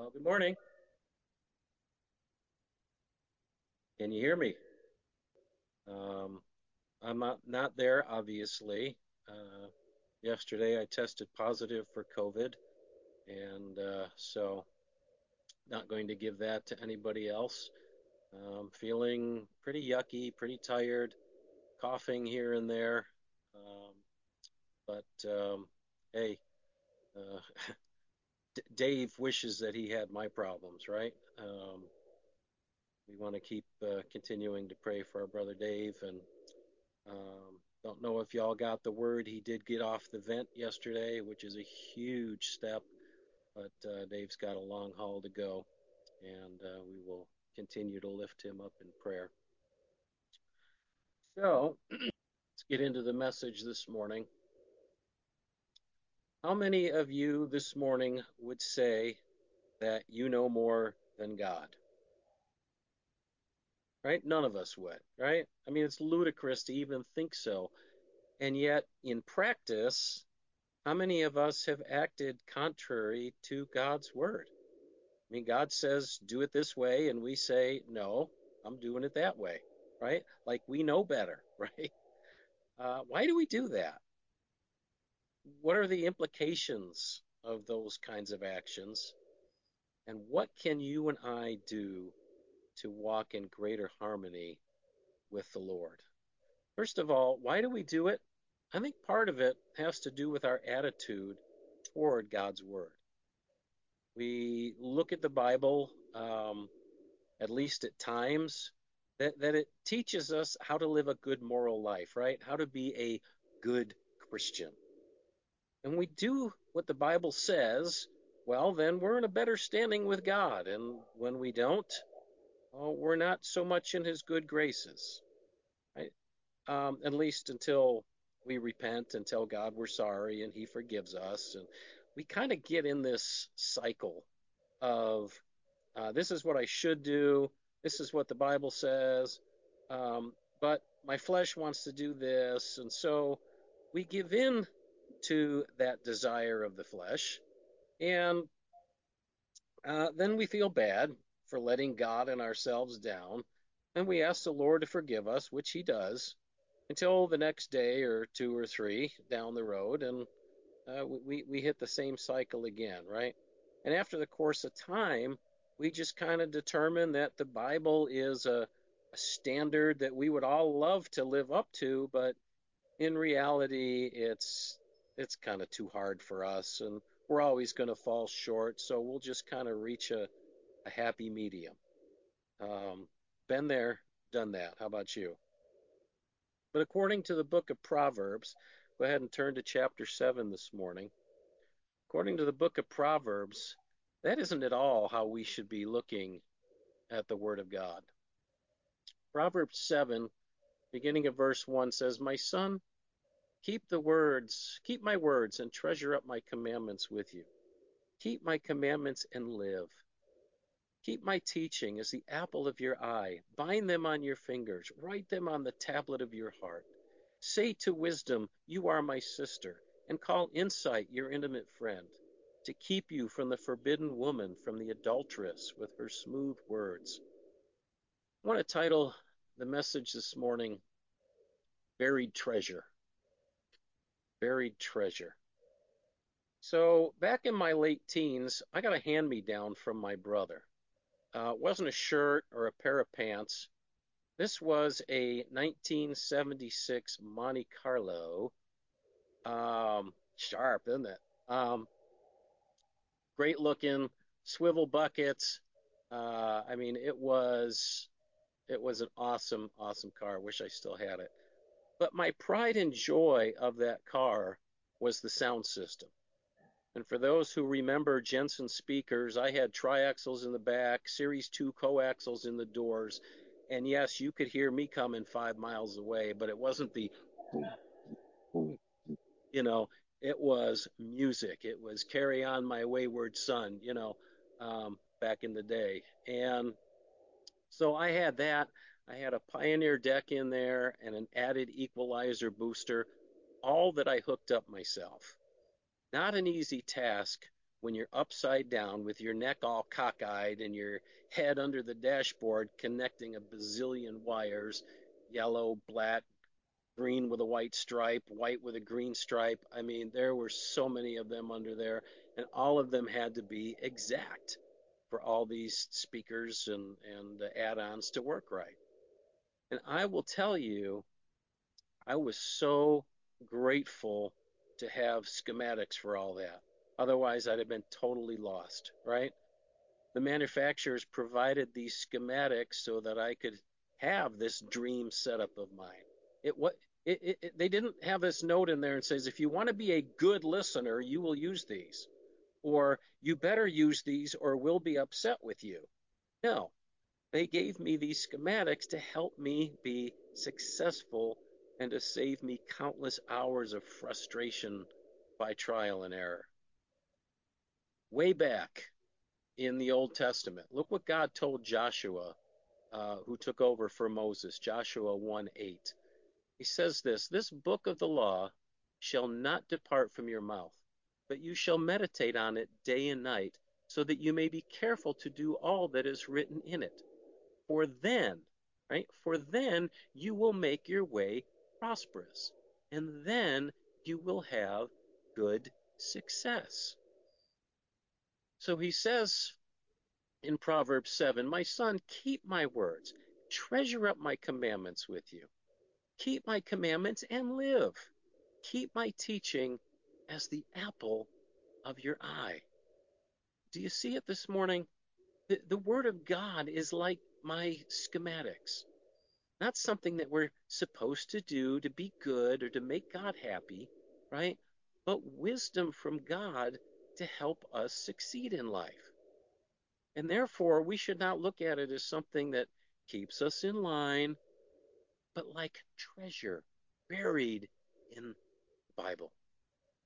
Well, good morning. Can you hear me? Um, I'm not, not there, obviously. Uh, yesterday I tested positive for COVID, and uh, so not going to give that to anybody else. Um, feeling pretty yucky, pretty tired, coughing here and there. Um, but um, hey, uh, Dave wishes that he had my problems, right? Um, we want to keep uh, continuing to pray for our brother Dave. And um, don't know if y'all got the word. He did get off the vent yesterday, which is a huge step, but uh, Dave's got a long haul to go. And uh, we will continue to lift him up in prayer. So let's get into the message this morning. How many of you this morning would say that you know more than God? right? None of us would, right? I mean, it's ludicrous to even think so. And yet, in practice, how many of us have acted contrary to God's word? I mean, God says, do it this way, and we say, no, I'm doing it that way, right? Like we know better, right? Uh, why do we do that? What are the implications of those kinds of actions? And what can you and I do to walk in greater harmony with the Lord. First of all, why do we do it? I think part of it has to do with our attitude toward God's Word. We look at the Bible, um, at least at times, that, that it teaches us how to live a good moral life, right? How to be a good Christian. And we do what the Bible says, well, then we're in a better standing with God. And when we don't, oh, we're not so much in his good graces, right? Um, at least until we repent and tell God we're sorry and he forgives us. And we kind of get in this cycle of uh, this is what I should do, this is what the Bible says, um, but my flesh wants to do this. And so we give in to that desire of the flesh. And uh, then we feel bad for letting God and ourselves down, and we ask the Lord to forgive us, which He does, until the next day or two or three down the road, and uh, we, we hit the same cycle again, right? And after the course of time, we just kind of determine that the Bible is a, a standard that we would all love to live up to, but in reality, it's it's kind of too hard for us, and we're always going to fall short. So we'll just kind of reach a, a happy medium. Um, been there, done that. How about you? But according to the book of Proverbs, go ahead and turn to chapter 7 this morning. According to the book of Proverbs, that isn't at all how we should be looking at the Word of God. Proverbs 7, beginning of verse 1 says, My son, keep the words, keep my words, and treasure up my commandments with you. Keep my commandments and live. Keep my teaching as the apple of your eye. Bind them on your fingers. Write them on the tablet of your heart. Say to wisdom, You are my sister, and call insight your intimate friend, to keep you from the forbidden woman, from the adulteress with her smooth words. I want to title the message this morning, Buried Treasure. Buried Treasure. So, back in my late teens, I got a hand me down from my brother. Uh, it wasn't a shirt or a pair of pants. This was a 1976 Monte Carlo. Um, sharp, isn't it? Um, great looking, swivel buckets. Uh, I mean, it was it was an awesome, awesome car. Wish I still had it. But my pride and joy of that car was the sound system. And for those who remember Jensen speakers, I had triaxles in the back, Series 2 coaxials in the doors. And yes, you could hear me coming five miles away, but it wasn't the, you know, it was music. It was Carry On My Wayward Son, you know, um, back in the day. And so I had that. I had a Pioneer deck in there and an added equalizer booster, all that I hooked up myself. Not an easy task, when you're upside down with your neck all cockeyed and your head under the dashboard connecting a bazillion wires yellow, black, green with a white stripe, white with a green stripe. I mean, there were so many of them under there, and all of them had to be exact for all these speakers and, and add ons to work right. And I will tell you, I was so grateful to have schematics for all that. Otherwise, I'd have been totally lost, right? The manufacturers provided these schematics so that I could have this dream setup of mine. It what it, it, it, they didn't have this note in there and says if you want to be a good listener, you will use these, or you better use these or we'll be upset with you. No, they gave me these schematics to help me be successful and to save me countless hours of frustration by trial and error. Way back in the Old Testament, look what God told Joshua uh, who took over for Moses, Joshua 1 8. He says this This book of the law shall not depart from your mouth, but you shall meditate on it day and night, so that you may be careful to do all that is written in it. For then, right, for then you will make your way prosperous, and then you will have good success. So he says in Proverbs 7 My son, keep my words, treasure up my commandments with you. Keep my commandments and live. Keep my teaching as the apple of your eye. Do you see it this morning? The, the Word of God is like my schematics. Not something that we're supposed to do to be good or to make God happy, right? But wisdom from God to help us succeed in life. And therefore, we should not look at it as something that keeps us in line, but like treasure buried in the Bible,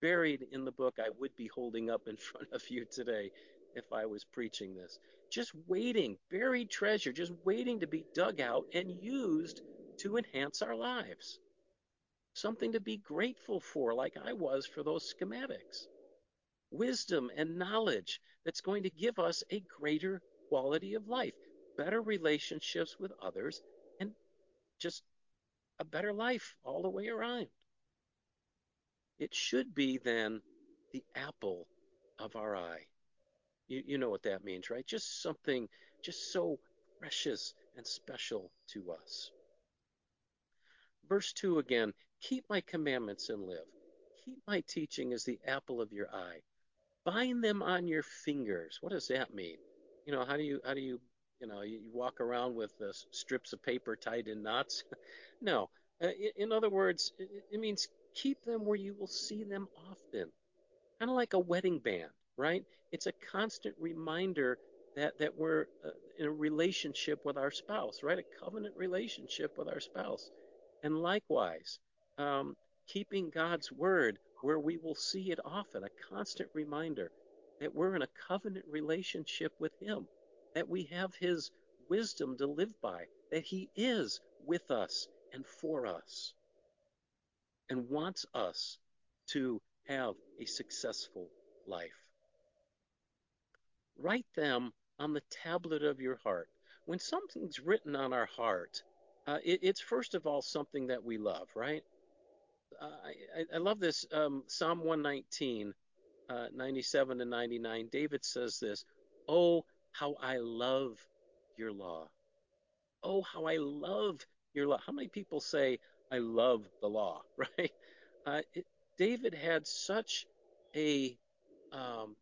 buried in the book I would be holding up in front of you today if I was preaching this. Just waiting, buried treasure, just waiting to be dug out and used to enhance our lives. Something to be grateful for, like I was for those schematics wisdom and knowledge that's going to give us a greater quality of life, better relationships with others, and just a better life all the way around. It should be then the apple of our eye. You, you know what that means, right? Just something just so precious and special to us. Verse 2 again Keep my commandments and live. Keep my teaching as the apple of your eye bind them on your fingers. What does that mean? You know, how do you how do you you know you, walk around with uh, strips of paper tied in knots? no. Uh, in, other words, it, it means keep them where you will see them often, kind of like a wedding band, right? It's a constant reminder that that we're uh, in a relationship with our spouse, right? A covenant relationship with our spouse, and likewise, um, keeping God's word where we will see it often, a constant reminder that we're in a covenant relationship with Him, that we have His wisdom to live by, that He is with us and for us, and wants us to have a successful life. Write them on the tablet of your heart. When something's written on our heart, uh, it, it's first of all something that we love, right? I, I, love this um, Psalm 119, uh, 97 to 99. David says this Oh, how I love your law. Oh, how I love your law. How many people say, I love the law, right? Uh, it, David had such a um,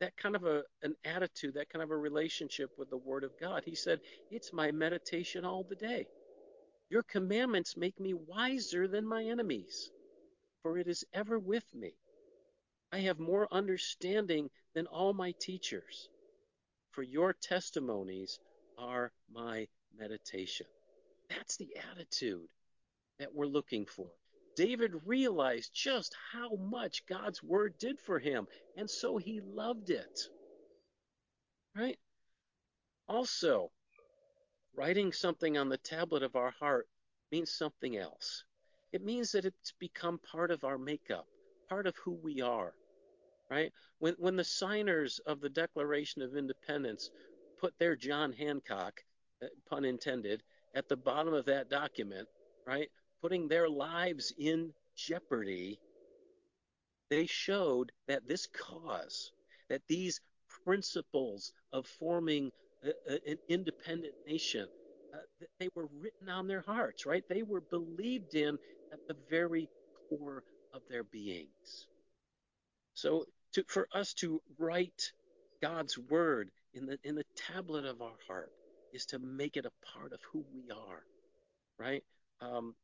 that kind of a an attitude, that kind of a relationship with the Word of God. He said, "It's my meditation all the day. Your commandments make me wiser than my enemies, for it is ever with me. I have more understanding than all my teachers, for your testimonies are my meditation. That's the attitude that we're looking for. David realized just how much God's word did for him, and so he loved it. Right? Also, Writing something on the tablet of our heart means something else. It means that it's become part of our makeup, part of who we are. right? When when the signers of the Declaration of Independence put their John Hancock, uh, pun intended, at the bottom of that document, right? Putting their lives in jeopardy, they showed that this cause, that these principles of forming a, a, an independent nation, uh, they were written on their hearts, right? They were believed in at the very core of their beings. So to, for us to write God's word in the in the tablet of our heart is to make it a part of who we are, right? Um,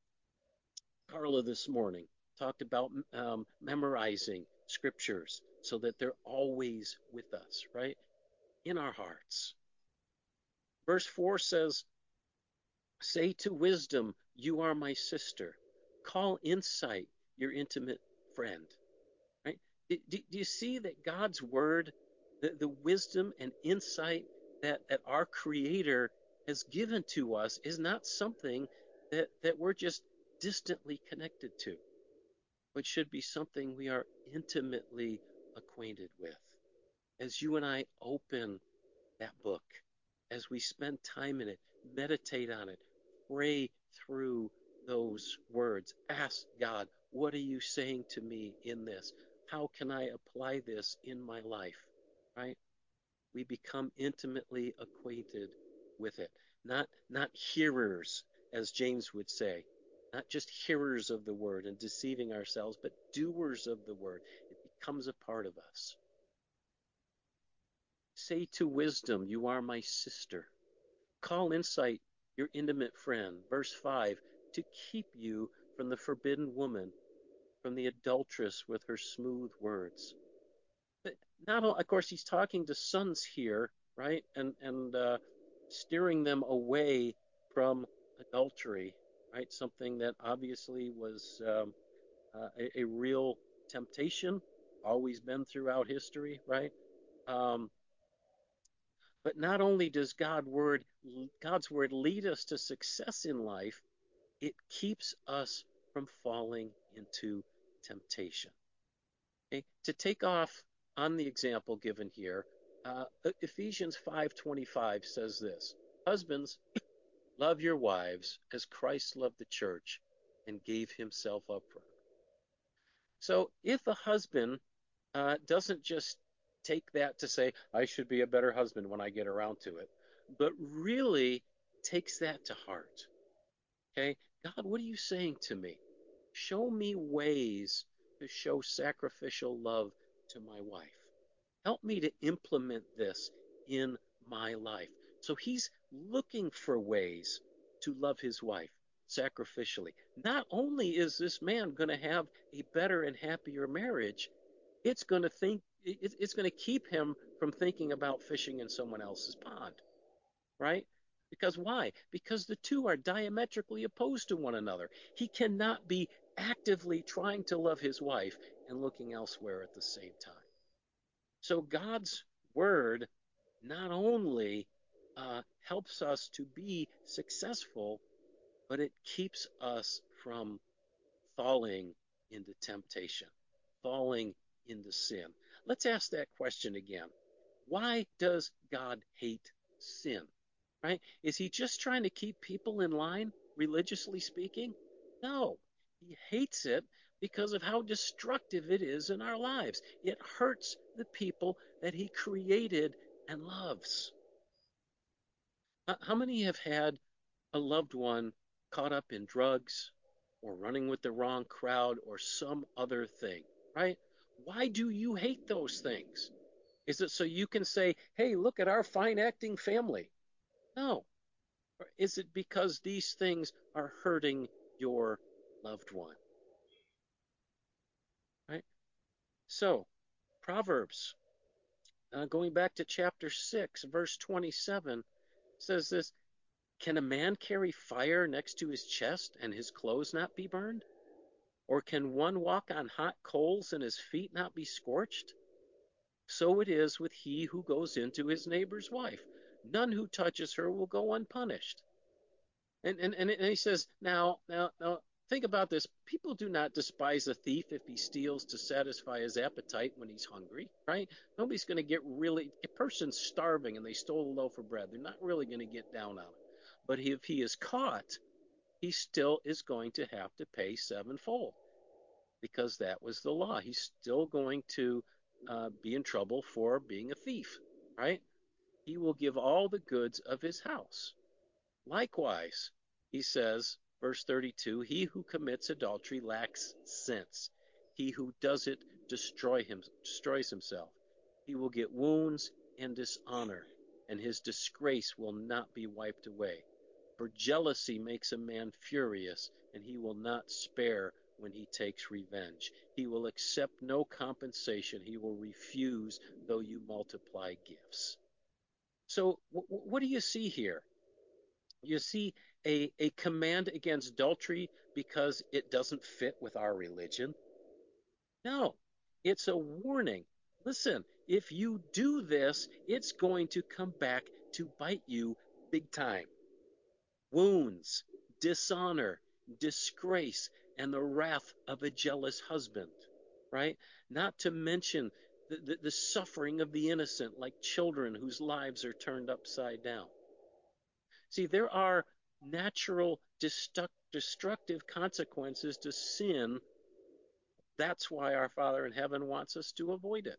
Carla this morning talked about um, memorizing scriptures so that they're always with us, right? In our hearts. Verse 4 says, Say to wisdom, You are my sister. Call insight your intimate friend. Right? Do, do you see that God's word, the, the wisdom and insight that, that our Creator has given to us, is not something that, that we're just distantly connected to, but should be something we are intimately acquainted with. As you and I open that book, as we spend time in it, meditate on it, pray through those words, ask God, what are you saying to me in this? How can I apply this in my life? Right? We become intimately acquainted with it. Not not hearers, as James would say, not just hearers of the word and deceiving ourselves, but doers of the word. It becomes a part of us. Say to wisdom, You are my sister. Call insight your intimate friend. Verse 5 To keep you from the forbidden woman, from the adulteress with her smooth words. But not, all, of course, he's talking to sons here, right? And, and uh, steering them away from adultery right? Something that obviously was um, uh, a, a, real temptation, always been throughout history, right? Um, but not only does God word, God's word lead us to success in life, it keeps us from falling into temptation. Okay? To take off on the example given here, uh, Ephesians 5:25 says this: Husbands, Love your wives as Christ loved the church and gave himself up for her. So if a husband uh, doesn't just take that to say, I should be a better husband when I get around to it, but really takes that to heart. Okay, God, what are you saying to me? Show me ways to show sacrificial love to my wife. Help me to implement this in my life. So he's looking for ways to love his wife sacrificially. Not only is this man going to have a better and happier marriage, it's going to think it's going to keep him from thinking about fishing in someone else's pond. Right? Because why? Because the two are diametrically opposed to one another. He cannot be actively trying to love his wife and looking elsewhere at the same time. So God's word not only uh, helps us to be successful, but it keeps us from falling into temptation, falling into sin. Let's ask that question again. Why does God hate sin? Right? Is he just trying to keep people in line, religiously speaking? No. He hates it because of how destructive it is in our lives. It hurts the people that he created and loves. How many have had a loved one caught up in drugs or running with the wrong crowd or some other thing, right? Why do you hate those things? Is it so you can say, hey, look at our fine acting family? No. Or is it because these things are hurting your loved one? Right? So, Proverbs, uh, going back to chapter 6, verse 27, says this Can a man carry fire next to his chest and his clothes not be burned? Or can one walk on hot coals and his feet not be scorched? So it is with he who goes into his neighbor's wife. None who touches her will go unpunished. And, and, and he says, now, now, now, think about this. People do not despise a thief if he steals to satisfy his appetite when he's hungry, right? Nobody's going to get really, a person's starving and they stole a loaf of bread. They're not really going to get down on it. But if he is caught, he still is going to have to pay sevenfold because that was the law. He's still going to uh, be in trouble for being a thief, right? He will give all the goods of his house. Likewise, he says, verse 32 He who commits adultery lacks sense. He who does it destroy him, destroys himself. He will get wounds and dishonor, and his disgrace will not be wiped away. For jealousy makes a man furious, and he will not spare when he takes revenge. He will accept no compensation. He will refuse though you multiply gifts. So, w- what do you see here? You see a, a command against adultery because it doesn't fit with our religion? No, it's a warning. Listen, if you do this, it's going to come back to bite you big time wounds, dishonor, disgrace, and the wrath of a jealous husband, right? Not to mention the, the, the, suffering of the innocent, like children whose lives are turned upside down. See, there are natural destructive consequences to sin. That's why our Father in heaven wants us to avoid it.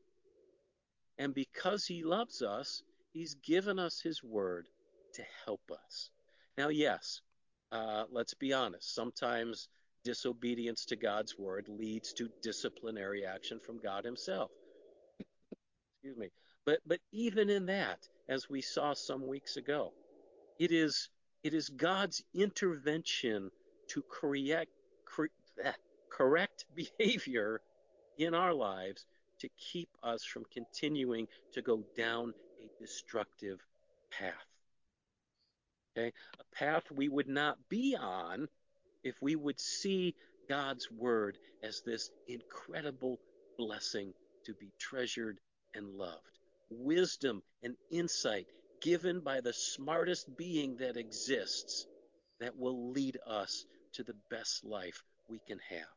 And because He loves us, He's given us His word to help us. Now, yes, uh, let's be honest. Sometimes disobedience to God's word leads to disciplinary action from God Himself. Excuse me. But but even in that, as we saw some weeks ago, it is it is God's intervention to eh, correct correct behavior in our lives to keep us from continuing to go down a destructive path. Okay? A path we would not be on if we would see God's word as this incredible blessing to be treasured and loved. Wisdom and insight given by the smartest being that exists that will lead us to the best life we can have.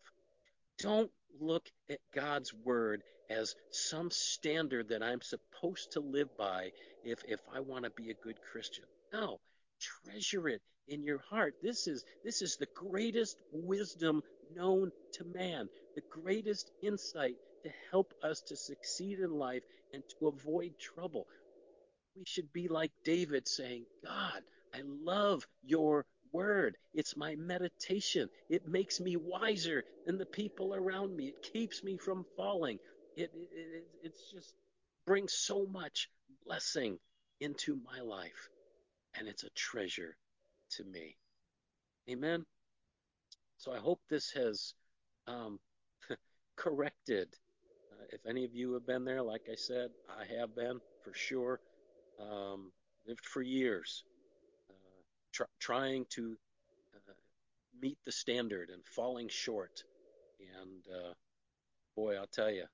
Don't look at God's word as some standard that I'm supposed to live by if, if I want to be a good Christian. No, treasure it in your heart. This is this is the greatest wisdom known to man, the greatest insight to help us to succeed in life and to avoid trouble. We should be like David saying, God, I love your word. It's my meditation. It makes me wiser than the people around me. It keeps me from falling. It, it, it it's just brings so much blessing into my life and it's a treasure to me. Amen. So I hope this has um, corrected. Uh, if any of you have been there, like I said, I have been for sure. Um, lived for years uh, tr- trying to uh, meet the standard and falling short. And uh, boy, I'll tell you,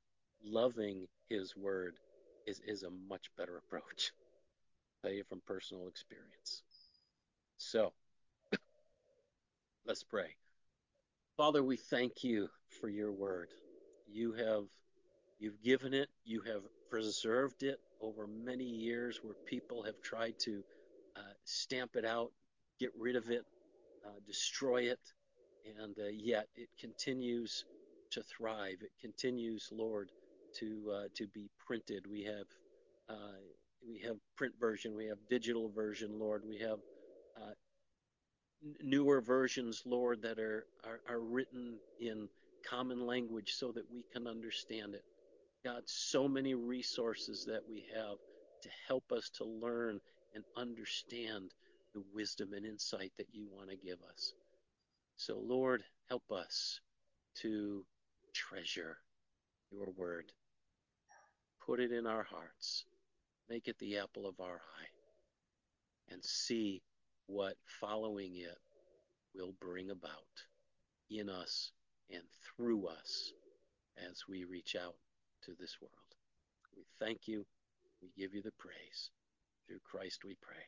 loving His Word is, is a much better approach. I'll tell you from personal experience. So, let's pray. Father, we thank you for your word. You have you've given it, you have preserved it over many years where people have tried to uh, stamp it out, get rid of it, uh, destroy it, and uh, yet it continues to thrive. It continues, Lord, to uh, to be printed. We have uh, we have print version, we have digital version, Lord. We have uh, newer versions, Lord, that are, are, are written in common language so that we can understand it. God, so many resources that we have to help us to learn and understand the wisdom and insight that you want to give us. So, Lord, help us to treasure your word. Put it in our hearts. Make it the apple of our eye. And see what following it will bring about in us and through us as we reach out to this world. We thank you. We give you the praise. Through Christ we pray.